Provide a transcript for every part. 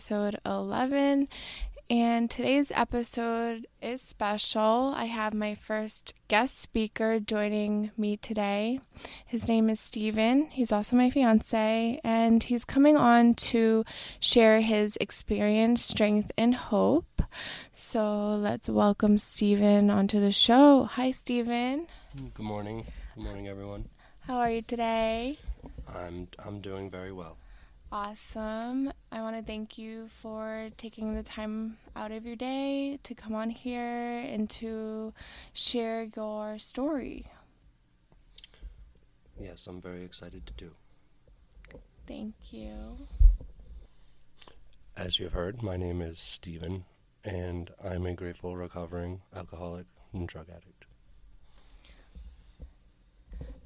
episode 11. And today's episode is special. I have my first guest speaker joining me today. His name is Steven. He's also my fiance, and he's coming on to share his experience, strength, and hope. So let's welcome Steven onto the show. Hi, Steven. Good morning. Good morning, everyone. How are you today? I'm I'm doing very well. Awesome. I want to thank you for taking the time out of your day to come on here and to share your story. Yes, I'm very excited to do. Thank you. As you've heard, my name is Steven, and I'm a grateful recovering alcoholic and drug addict.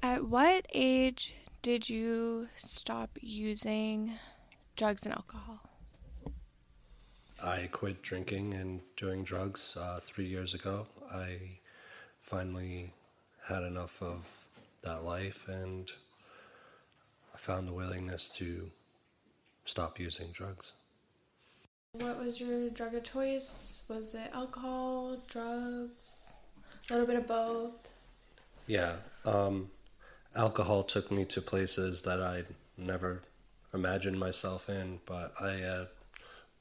At what age did you stop using drugs and alcohol? I quit drinking and doing drugs uh, three years ago. I finally had enough of that life and I found the willingness to stop using drugs. What was your drug of choice? Was it alcohol, drugs, a little bit of both? Yeah, um, alcohol took me to places that I'd never imagined myself in, but I uh,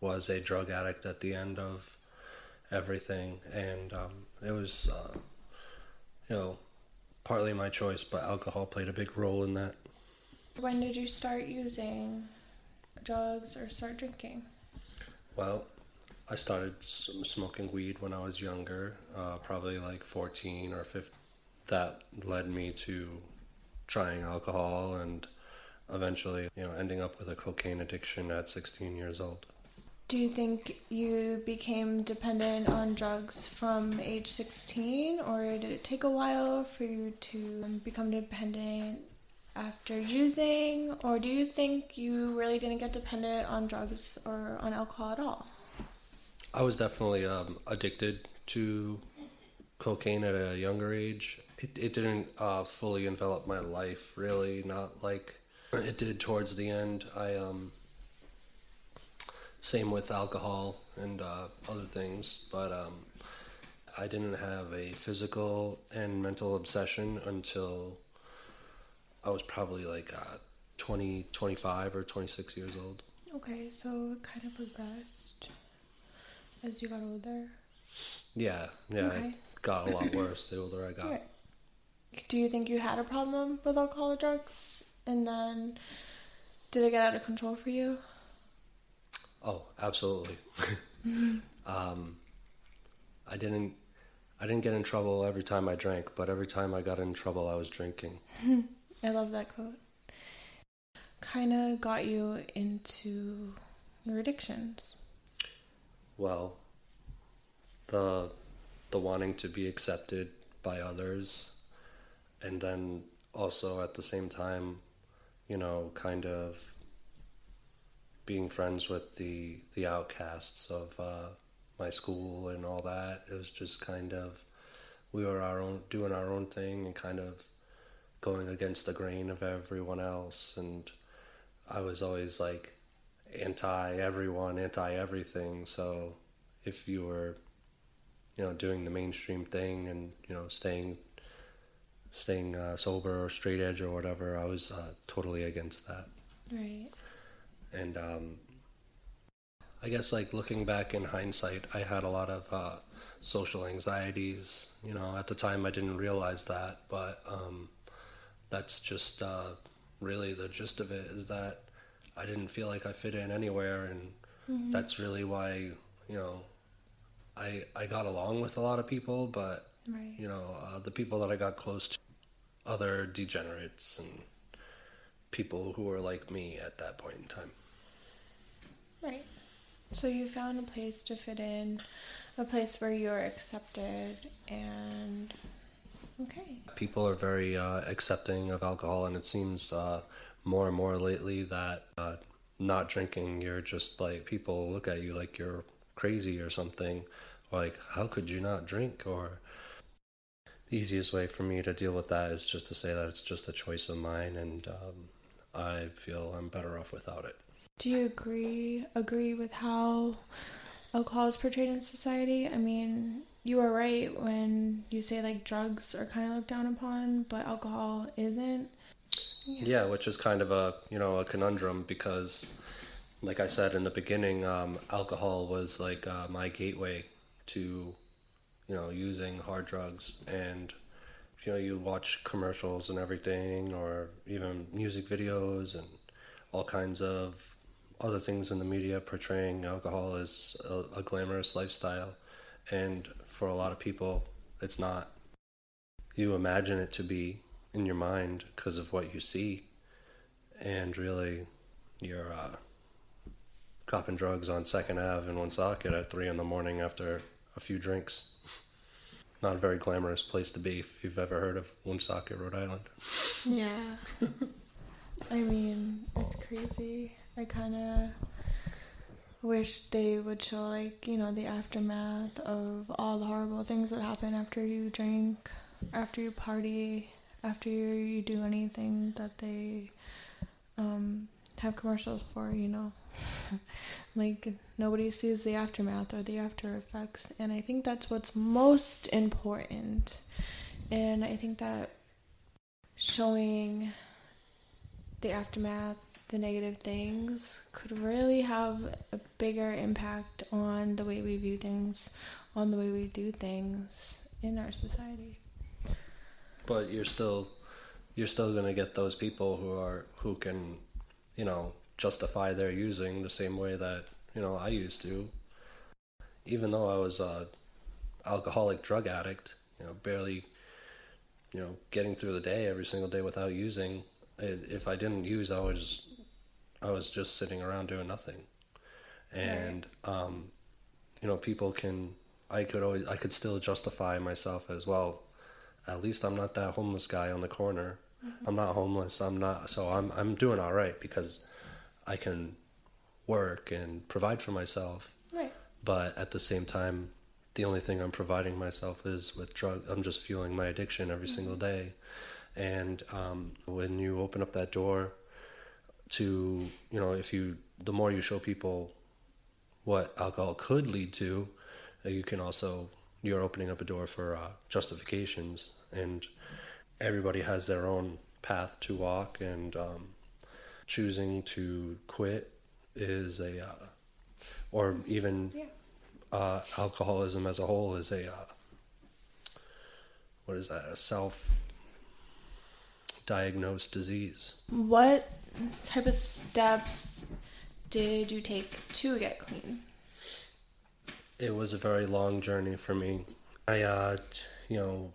was a drug addict at the end of everything, and um, it was, uh, you know, partly my choice, but alcohol played a big role in that. When did you start using drugs or start drinking? Well, I started smoking weed when I was younger, uh, probably like 14 or 15. That led me to trying alcohol and eventually, you know, ending up with a cocaine addiction at 16 years old. Do you think you became dependent on drugs from age 16 or did it take a while for you to become dependent after using or do you think you really didn't get dependent on drugs or on alcohol at all? I was definitely um, addicted to cocaine at a younger age it, it didn't uh, fully envelop my life really not like it did towards the end. I um same with alcohol and uh, other things but um i didn't have a physical and mental obsession until i was probably like uh, 20 25 or 26 years old. Okay so it kind of progressed as you got older? Yeah yeah okay. it got a lot worse the older i got. Right do you think you had a problem with alcohol or drugs? And then did it get out of control for you? Oh absolutely. Um, i didn't i didn't get in trouble every time i drank but every time i got in trouble i was drinking. I love that quote. Kind of got you into your addictions. Well the the wanting to be accepted by others and then also at the same time, you know, kind of being friends with the the outcasts of uh, my school and all that. It was just kind of we were our own doing our own thing and kind of going against the grain of everyone else and I was always like anti everyone, anti everything. So if you were, you know, doing the mainstream thing and, you know, staying staying uh, sober or straight edge or whatever, I was uh, totally against that. Right. And um, I guess like looking back in hindsight, I had a lot of uh, social anxieties. You know, at the time I didn't realize that, but um, that's just uh, really the gist of it is that I didn't feel like I fit in anywhere, and mm-hmm. that's really why you know I I got along with a lot of people, but right. you know uh, the people that I got close to other degenerates and people who were like me at that point in time. Right. So you found a place to fit in, a place where you're accepted and okay. People are very uh, accepting of alcohol, and it seems uh, more and more lately that uh, not drinking, you're just like people look at you like you're crazy or something. Like, how could you not drink? Or easiest way for me to deal with that is just to say that it's just a choice of mine and um, I feel I'm better off without it. Do you agree agree with how alcohol is portrayed in society? I mean, you are right when you say like drugs are kind of looked down upon, but alcohol isn't. Yeah. yeah, which is kind of a you know a conundrum because, like I said in the beginning, um, alcohol was like uh, my gateway to, you know, using hard drugs, and you know you watch commercials and everything, or even music videos and all kinds of other things in the media portraying alcohol as a, a glamorous lifestyle, and for a lot of people, it's not. You imagine it to be in your mind because of what you see, and really, you're uh, copping drugs on Second Ave in Woonsocket at three in the morning after a few drinks. Not a very glamorous place to be if you've ever heard of Woonsocket, Rhode Island. Yeah. I mean, it's crazy. I kind of wish they would show, like, you know, the aftermath of all the horrible things that happen after you drink, after you party, after you do anything that they um, have commercials for, you know. like, nobody sees the aftermath or the after effects. And I think that's what's most important. And I think that showing the aftermath, the negative things, could really have a bigger impact on the way we view things, on the way we do things in our society but you're still you're still going to get those people who are who can you know justify their using the same way that you know I used to. Even though I was a alcoholic drug addict you know barely you know getting through the day every single day without using if I didn't use I was I was just sitting around doing nothing. And um you know people can I could always I could still justify myself as well at least I'm not that homeless guy on the corner. Mm-hmm. I'm not homeless. I'm not. So I'm I'm doing all right because I can work and provide for myself. Right. But at the same time, the only thing I'm providing myself is with drug. I'm just fueling my addiction every mm-hmm. single day. And um, when you open up that door to, you know, if you, the more you show people what alcohol could lead to, you can also you're opening up a door for uh, justifications, and everybody has their own path to walk, and um, choosing to quit is a, uh, or even yeah. uh, alcoholism as a whole is a, uh, what is that, a self diagnosed disease. What type of steps did you take to get clean? it was a very long journey for me. I, uh, you know,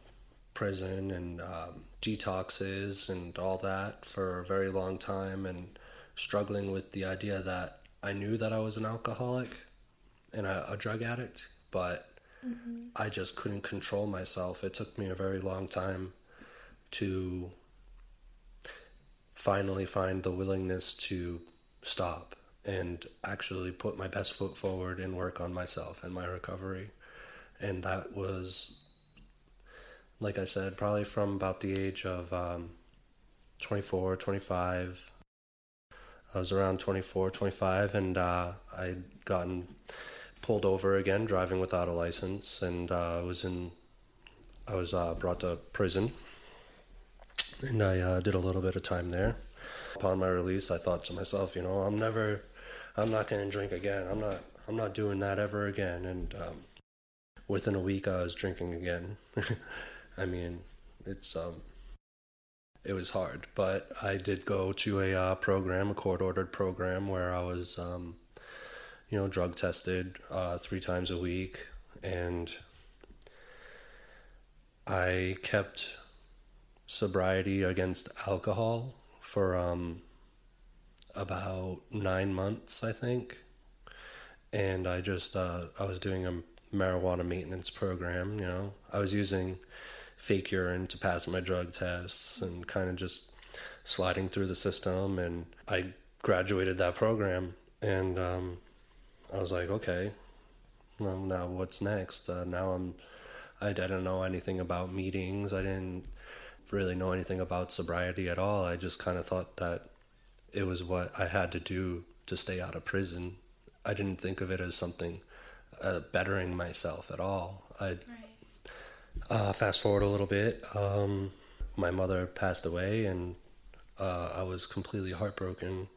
prison and um, detoxes and all that for a very long time, and struggling with the idea that I knew that I was an alcoholic and a, a drug addict, but mm-hmm. I just couldn't control myself. It took me a very long time to finally find the willingness to stop and actually put my best foot forward and work on myself and my recovery. And that was, like I said, probably from about the age of um, 24, 25. I was around 24, 25, and uh, I'd gotten pulled over again driving without a license, and uh, I was in, I was uh, brought to prison, and I uh, did a little bit of time there. Upon my release, I thought to myself, you know, I'm never I'm not going to drink again. I'm not. I'm not doing that ever again. And um, within a week, I was drinking again. I mean, it's um, it was hard, but I did go to a uh, program, a court ordered program, where I was, um, you know, drug tested uh, three times a week, and I kept sobriety against alcohol for um, about nine months, I think. And I just, uh, I was doing a marijuana maintenance program, you know. I was using fake urine to pass my drug tests and kind of just sliding through the system. And I graduated that program. And um, I was like, okay, well, now what's next? Uh, now I'm, I didn't know anything about meetings. I didn't really know anything about sobriety at all. I just kind of thought that it was what I had to do to stay out of prison. I didn't think of it as something uh, bettering myself at all. I right. Uh, fast forward a little bit. Um, my mother passed away, and uh, I was completely heartbroken.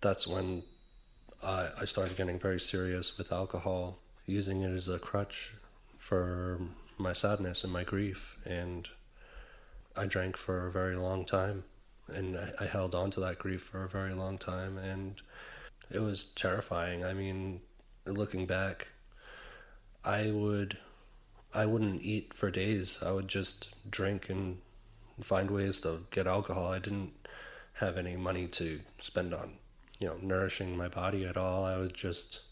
That's when I, I started getting very serious with alcohol, using it as a crutch for my sadness and my grief. And I drank for a very long time, and I, I held on to that grief for a very long time, and it was terrifying. I mean, looking back, I would I wouldn't eat for days. I would just drink and find ways to get alcohol. I didn't have any money to spend on, you know, nourishing my body at all. I would just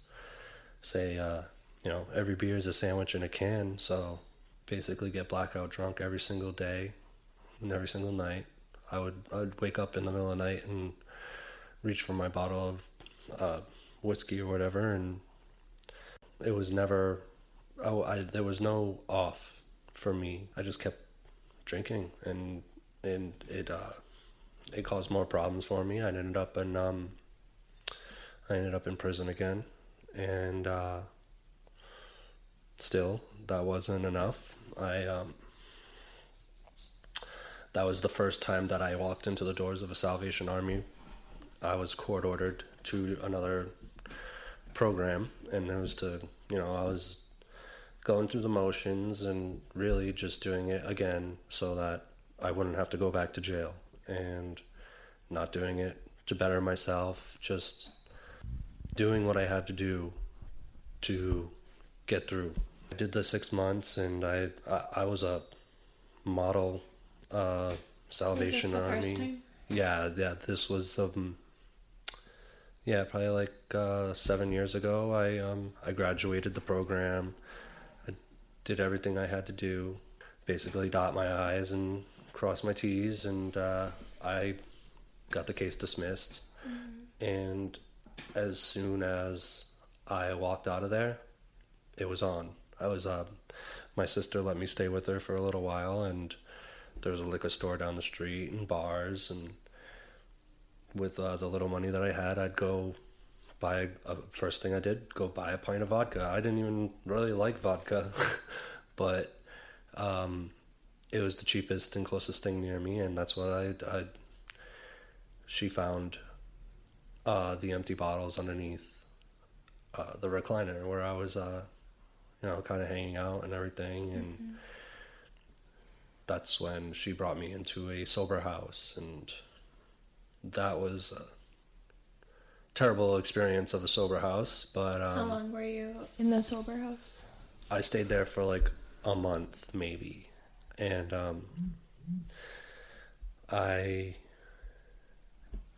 say, uh, you know, every beer is a sandwich in a can. So basically, get blackout drunk every single day and every single night. I would I would wake up in the middle of the night and reach for my bottle of uh, whiskey or whatever, and it was never. Oh, I there was no off for me. I just kept drinking, and and it uh, it caused more problems for me. I ended up in um, I ended up in prison again, and uh, still that wasn't enough. I um, that was the first time that I walked into the doors of a Salvation Army. I was court ordered to another program, and it was to, you know, I was going through the motions and really just doing it again so that I wouldn't have to go back to jail and not doing it to better myself, just doing what I had to do to get through. I did the six months, and I I, I was a model uh, Salvation Army. Yeah, yeah. This was um, yeah, probably like uh, seven years ago. I um, I graduated the program. Did everything I had to do. Basically, dot my i's and cross my t's, and uh, I got the case dismissed. Mm-hmm. And as soon as I walked out of there, it was on. I was uh, my sister let me stay with her for a little while, and there was a liquor store down the street and bars and with uh, the little money that I had, I'd go buy a, first thing I did go buy a pint of vodka. I didn't even really like vodka, but um, it was the cheapest and closest thing near me, and that's what I. I she found uh, the empty bottles underneath uh, the recliner where I was, uh, you know, kind of hanging out and everything, and. Mm-hmm that's when she brought me into a sober house and that was a terrible experience of a sober house but um, how long were you in the sober house i stayed there for like a month maybe and um, i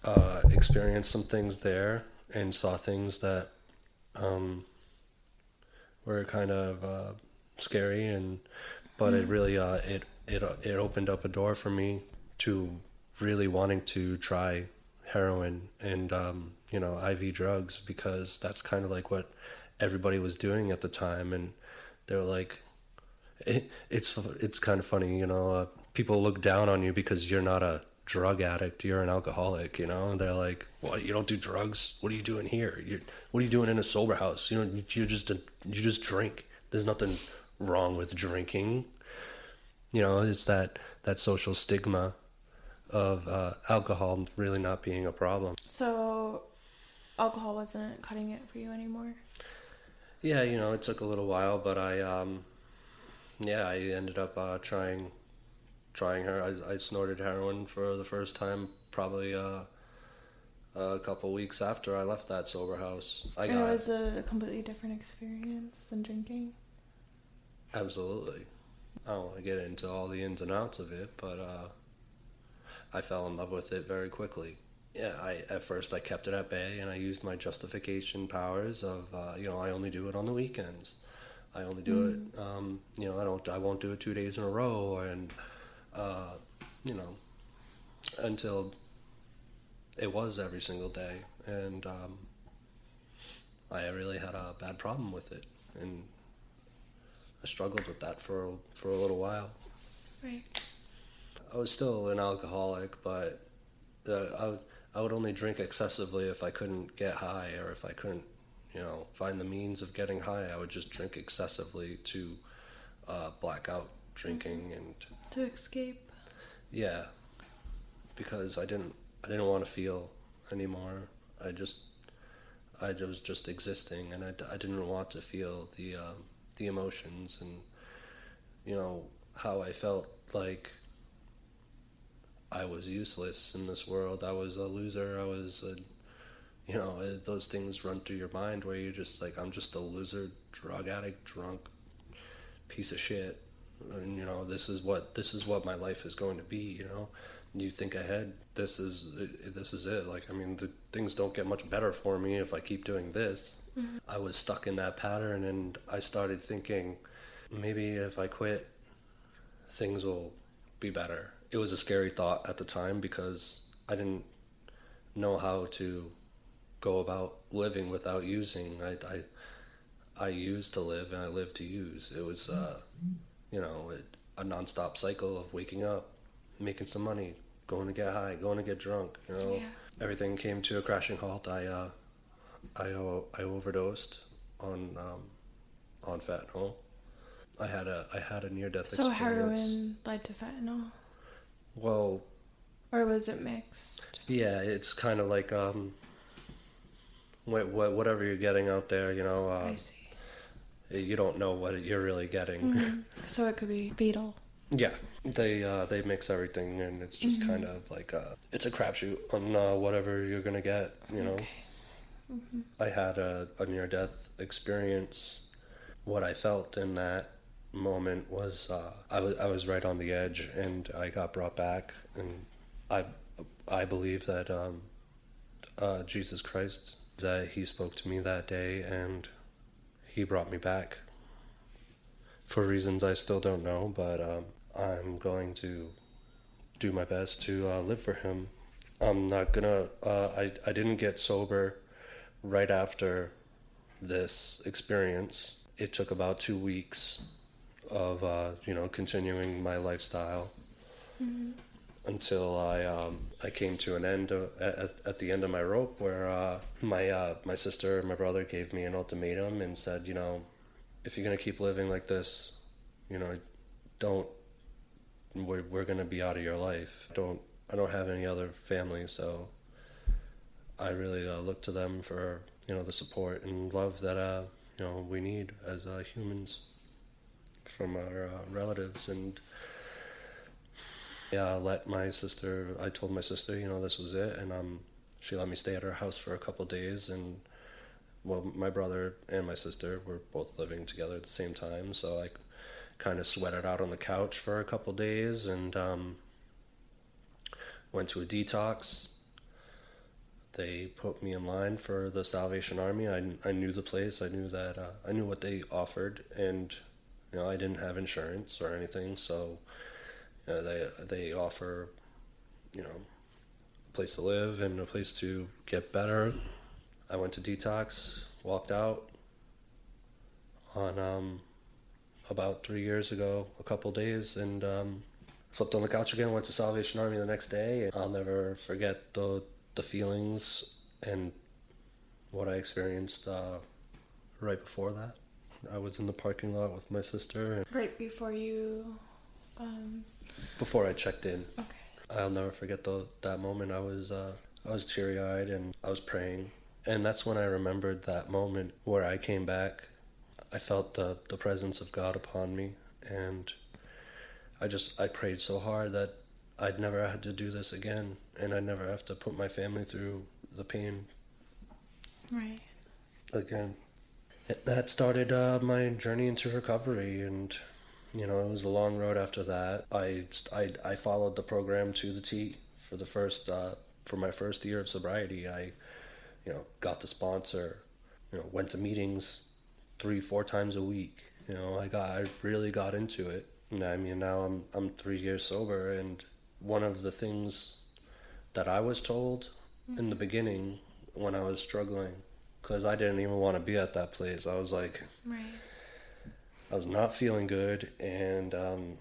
uh, experienced some things there and saw things that um, were kind of uh, scary and but mm. it really uh, it it it opened up a door for me to really wanting to try heroin and um, you know IV drugs because that's kind of like what everybody was doing at the time, and they're like, it, it's it's kind of funny, you know. Uh, people look down on you because you're not a drug addict, you're an alcoholic, you know. And they're like, "Well, you don't do drugs. What are you doing here? You what are you doing in a sober house? You know, you just you just drink. There's nothing wrong with drinking." You know, it's that that social stigma of uh, alcohol really not being a problem. So, alcohol wasn't cutting it for you anymore. Yeah, you know, it took a little while, but I, um, yeah, I ended up uh, trying, trying her. I, I snorted heroin for the first time probably uh, a couple weeks after I left that sober house. I and it was a completely different experience than drinking. Absolutely. I don't want to get into all the ins and outs of it, but uh, I fell in love with it very quickly. Yeah, I at first I kept it at bay, and I used my justification powers of uh, you know I only do it on the weekends. I only do mm. it, um, you know, I don't, I won't do it two days in a row, and uh, you know, until it was every single day, and um, I really had a bad problem with it, and I struggled with that for for a little while. Right. I was still an alcoholic, but uh, I I would only drink excessively if I couldn't get high or if I couldn't, you know, find the means of getting high. I would just drink excessively to uh, black out drinking and To escape. yeah, because I didn't I didn't want to feel anymore. I just I was just existing, and I, I didn't want to feel the um, the emotions and you know how I felt like I was useless in this world. I was a loser. I was a you know those things run through your mind where you're just like I'm just a loser, drug addict, drunk piece of shit and you know this is what this is what my life is going to be you know you think ahead this is this is it like i mean the things don't get much better for me if i keep doing this Mm-hmm. i was stuck in that pattern and i started thinking maybe if i quit things will be better it was a scary thought at the time because i didn't know how to go about living without using i i I used to live and I lived to use. It was, uh, you know, it, a nonstop cycle of waking up, making some money, going to get high, going to get drunk. You know, Yeah. everything came to a crashing halt. I, uh, I, I overdosed on, um, on fentanyl. I had a, I had a near death So experience. heroin led to fentanyl, Well, or was it mixed? yeah, it's kind of like, um, what, what, whatever you're getting out there, you know, uh, I see. you don't know what you're really getting. Mhm. So it could be beetle. Yeah, they uh, they mix everything, and it's just Mm-hmm. kind of like uh it's a crapshoot on uh, whatever you're gonna get. You know, Okay. Mm-hmm. I had a, a near death experience. What I felt in that moment was uh, I was I was right on the edge, and I got brought back, and I I believe that um, uh, Jesus Christ that He spoke to me that day, and He brought me back. For reasons I still don't know, but um, I'm going to do my best to uh, live for Him. I'm not gonna. Uh, I I didn't get sober right after this experience. It took about two weeks of uh, you know continuing my lifestyle until I um, I came to an end of, at, at the end of my rope where uh, my uh, my sister and my brother gave me an ultimatum and said you know if you're gonna keep living like this you know don't we're, we're gonna be out of your life. Don't I don't have any other family so I really uh, look to them for you know the support and love that uh, you know we need as uh, humans from our uh, relatives and yeah I let my sister I told my sister you know this was it and um she let me stay at her house for a couple days and well my brother and my sister were both living together at the same time so I kind of sweated out on the couch for a couple days and um, went to a detox they put me in line for the Salvation Army. I, I knew the place. I knew that uh, I knew what they offered, and know I didn't have insurance or anything, so you know, they they offer you know a place to live and a place to get better. I went to detox, walked out on um, about three years ago, a couple days, and um, slept on the couch again. Went to Salvation Army the next day. I'll never forget the the feelings and what I experienced uh, right before that. I was in the parking lot with my sister, and Right before you. Um, before I checked in, okay. I'll never forget the that moment. I was uh, I was teary eyed and I was praying, and that's when I remembered that moment where I came back. I felt the the presence of God upon me, and I just I prayed so hard that I'd never had to do this again, and I'd never have to put my family through the pain Right. again. That started uh, my journey into recovery, and you know it was a long road after that. I I, I followed the program to the T for the first uh, for my first year of sobriety. I you know got the sponsor, you know went to meetings three four times a week. You know I got I really got into it. And I mean now I'm I'm three years sober, and one of the things that I was told in the beginning when I was struggling because I didn't even want to be at that place. I was like, Right. I was not feeling good, and um,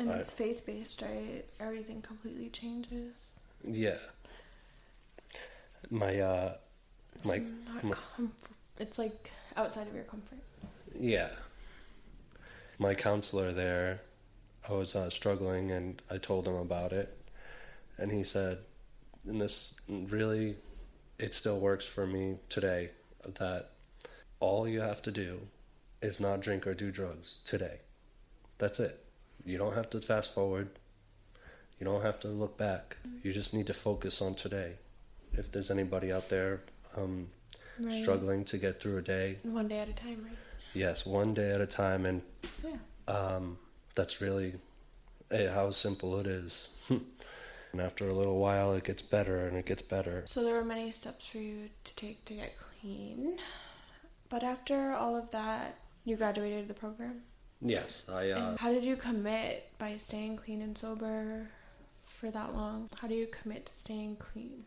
And I- it's faith based, right? Everything completely changes. yeah, My uh, It's my not my- comfort. It's like outside of your comfort. yeah. My counselor there, I was uh, struggling, and I told him about it, and he said, "And this really, it still works for me today. That all you have to do is not drink or do drugs today. That's it. You don't have to fast forward. You don't have to look back. You just need to focus on today. If there's anybody out there um, Right. struggling to get through a day, One day at a time, right? yes, one day at a time, and So yeah. um, that's really eh, how simple it is. and after a little while, it gets better and it gets better. So there were many steps for you to take to get clean. But after all of that, you graduated the program. Yes, I. Uh, And how did you commit by staying clean and sober for that long? How do you commit to staying clean?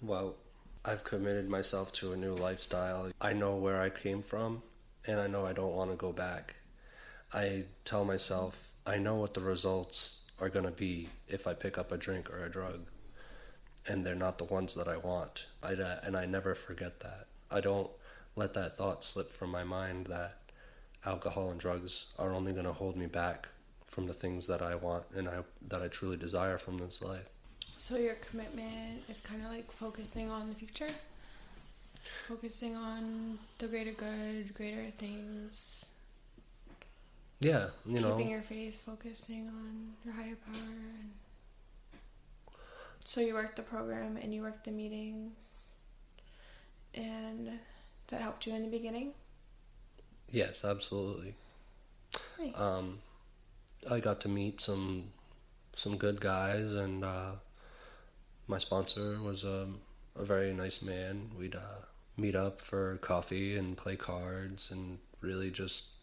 Well, I've committed myself to a new lifestyle. I know where I came from, and I know I don't want to go back. I tell myself I know what the results are going to be if I pick up a drink or a drug, and they're not the ones that I want. I, and I never forget that. I don't let that thought slip from my mind that alcohol and drugs are only going to hold me back from the things that I want and I that I truly desire from this life. So your commitment is kind of like focusing on the future, focusing on the greater good, greater things, Yeah, you know. keeping your faith, focusing on your higher power. And so you worked the program and you worked the meetings, and that helped you in the beginning. Yes, absolutely. Nice. Um, I got to meet some some good guys, and uh, my sponsor was um, a very nice man. We'd uh, meet up for coffee and play cards, and really just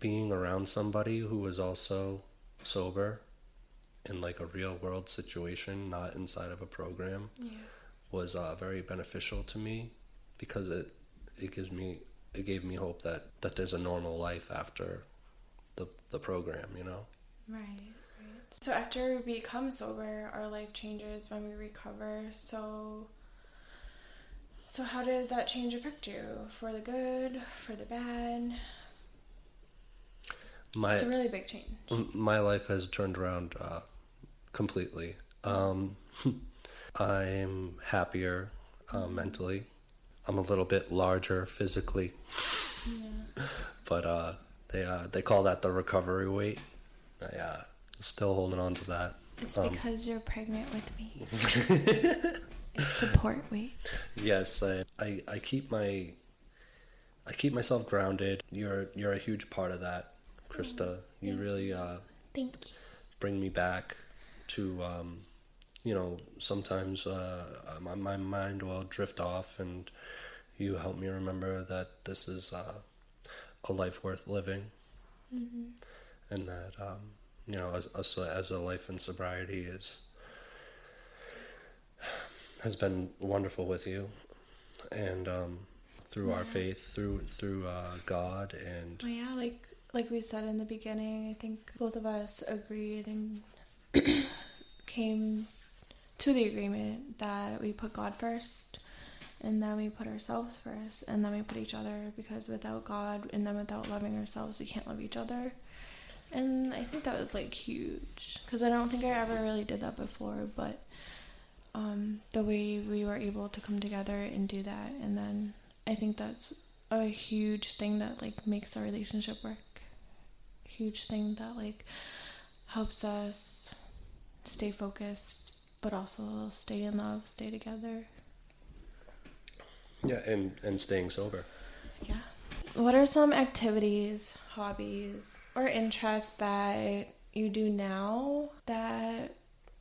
being around somebody who was also sober in like a real world situation, not inside of a program yeah. was uh, very beneficial to me because it it gives me it gave me hope that that there's a normal life after the the program you know Right, right. So after we become sober, our life changes when we recover. So so how did that change affect you? For the good, for the bad? My It's a really big change. my life has turned around uh, completely um, I'm happier uh, mentally I'm a little bit larger physically Yeah. but uh, they uh, they call that the recovery weight I uh, still holding on to that It's Um, because you're pregnant with me. it's support weight. Yes, I, I I keep my I keep myself grounded. You're you're a huge part of that, Christa. You thank really uh, Thank you. bring me back to um, you know sometimes uh, my my mind will drift off, and you help me remember that this is uh, a life worth living, hmm and that um, you know as as a, as a life in sobriety is has been wonderful with you, and um, through our faith, through through uh, God, and Well, yeah, like like we said in the beginning, I think both of us agreed and came to the agreement that we put God first, and then we put ourselves first, and then we put each other because without God and then without loving ourselves, we can't love each other. And I think that was like huge because I don't think I ever really did that before, but um, the way we were able to come together and do that, and then I think that's a huge thing that like makes our relationship work. Huge thing that like helps us stay focused, but also stay in love, stay together. yeah, and and staying sober. Yeah. What are some activities, hobbies, or interests that you do now that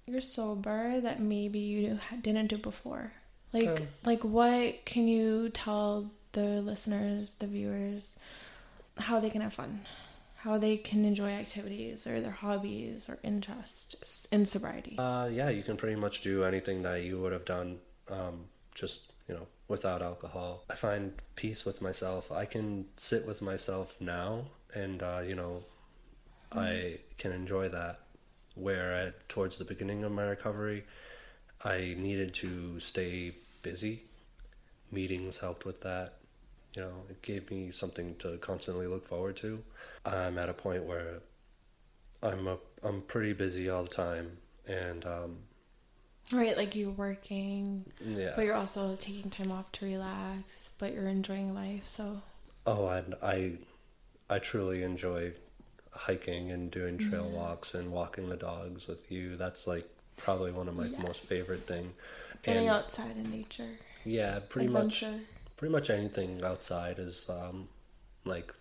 you're sober that maybe you didn't do before? Like, Um. like what can you tell the listeners, the viewers, how they can have fun, how they can enjoy activities or their hobbies or interests in sobriety? Uh, yeah, you can pretty much do anything that you would have done, um, just you know, without alcohol. I find peace with myself. I can sit with myself now, and uh, you know, I can enjoy that. Where at, towards the beginning of my recovery, I needed to stay busy. Meetings helped with that. You know, it gave me something to constantly look forward to. I'm at a point where I'm a, I'm pretty busy all the time, and um, Right, like you're working, yeah. but you're also taking time off to relax, but you're enjoying life. So, Oh, and I, I truly enjoy hiking and doing trail walks and walking the dogs with you. That's like probably one of my most favorite thing. getting And outside in nature, yeah, pretty much, adventure. Pretty much anything outside is um, like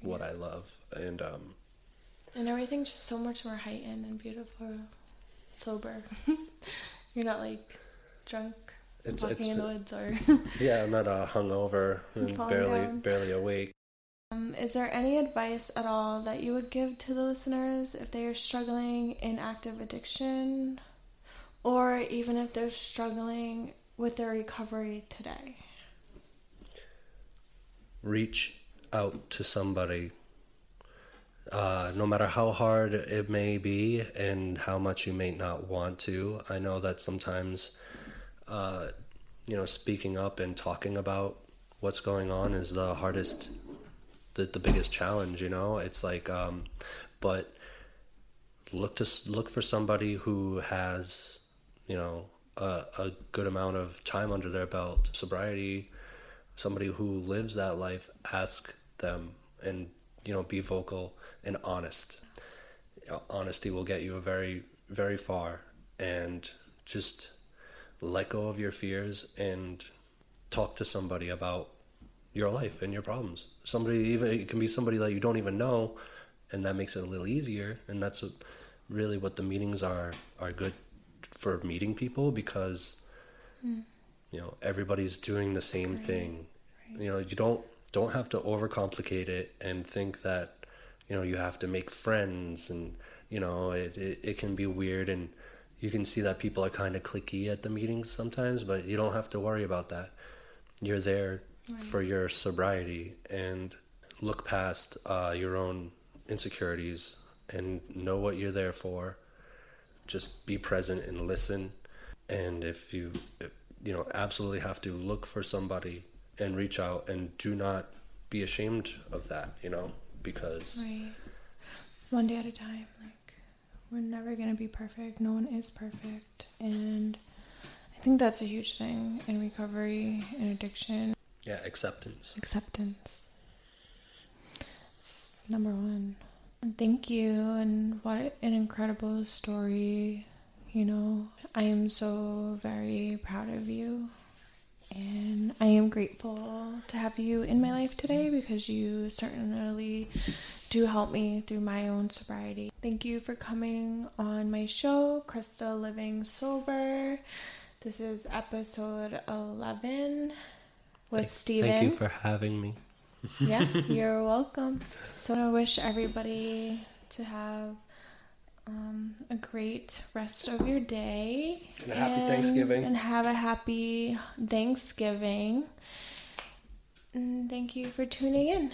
what I love, and um, And everything's just so much more heightened and beautiful, sober. you're not like drunk it's walking it's in the woods or. yeah, I'm not uh, hungover and barely down. barely awake. Um, is there any advice at all that you would give to the listeners if they are struggling in active addiction, or even if they're struggling with their recovery today? Reach out to somebody. Uh, no matter how hard it may be and how much you may not want to, I know that sometimes, uh, you know, speaking up and talking about what's going on is the hardest, the, the biggest challenge, you know? It's like, um, but look to look for somebody who has, you know, a, a good amount of time under their belt, sobriety, somebody who lives that life ask them and you know be vocal and honest. Honesty will get you very very far. And just let go of your fears and talk to somebody about your life and your problems. Somebody even it can be somebody that you don't even know and that makes it a little easier. And that's what really what the meetings are are good for meeting people because hmm. You know everybody's doing the same thing. you know you don't don't have to overcomplicate it and think that you know you have to make friends and you know it, it, it can be weird and you can see that people are kind of clicky at the meetings sometimes but you don't have to worry about that. You're there for your sobriety and look past uh, your own insecurities and know what you're there for. Just be present and listen. And if you you know absolutely have to look for somebody and reach out and do not be ashamed of that you know because Right. One day at a time. Like, we're never going to be perfect. No one is perfect. And I think that's a huge thing in recovery and addiction. yeah acceptance Acceptance. It's number one. And thank you. And what an incredible story. You know, I am so very proud of you. And I am grateful to have you in my life today because you certainly do help me through my own sobriety. Thank you for coming on my show, Christa Living Sober. This is episode 11 with thank, Steven. thank you for having me yeah, you're welcome. So I wish everybody to have um, a great rest of your day. And a happy Thanksgiving. And have a happy Thanksgiving. And thank you for tuning in.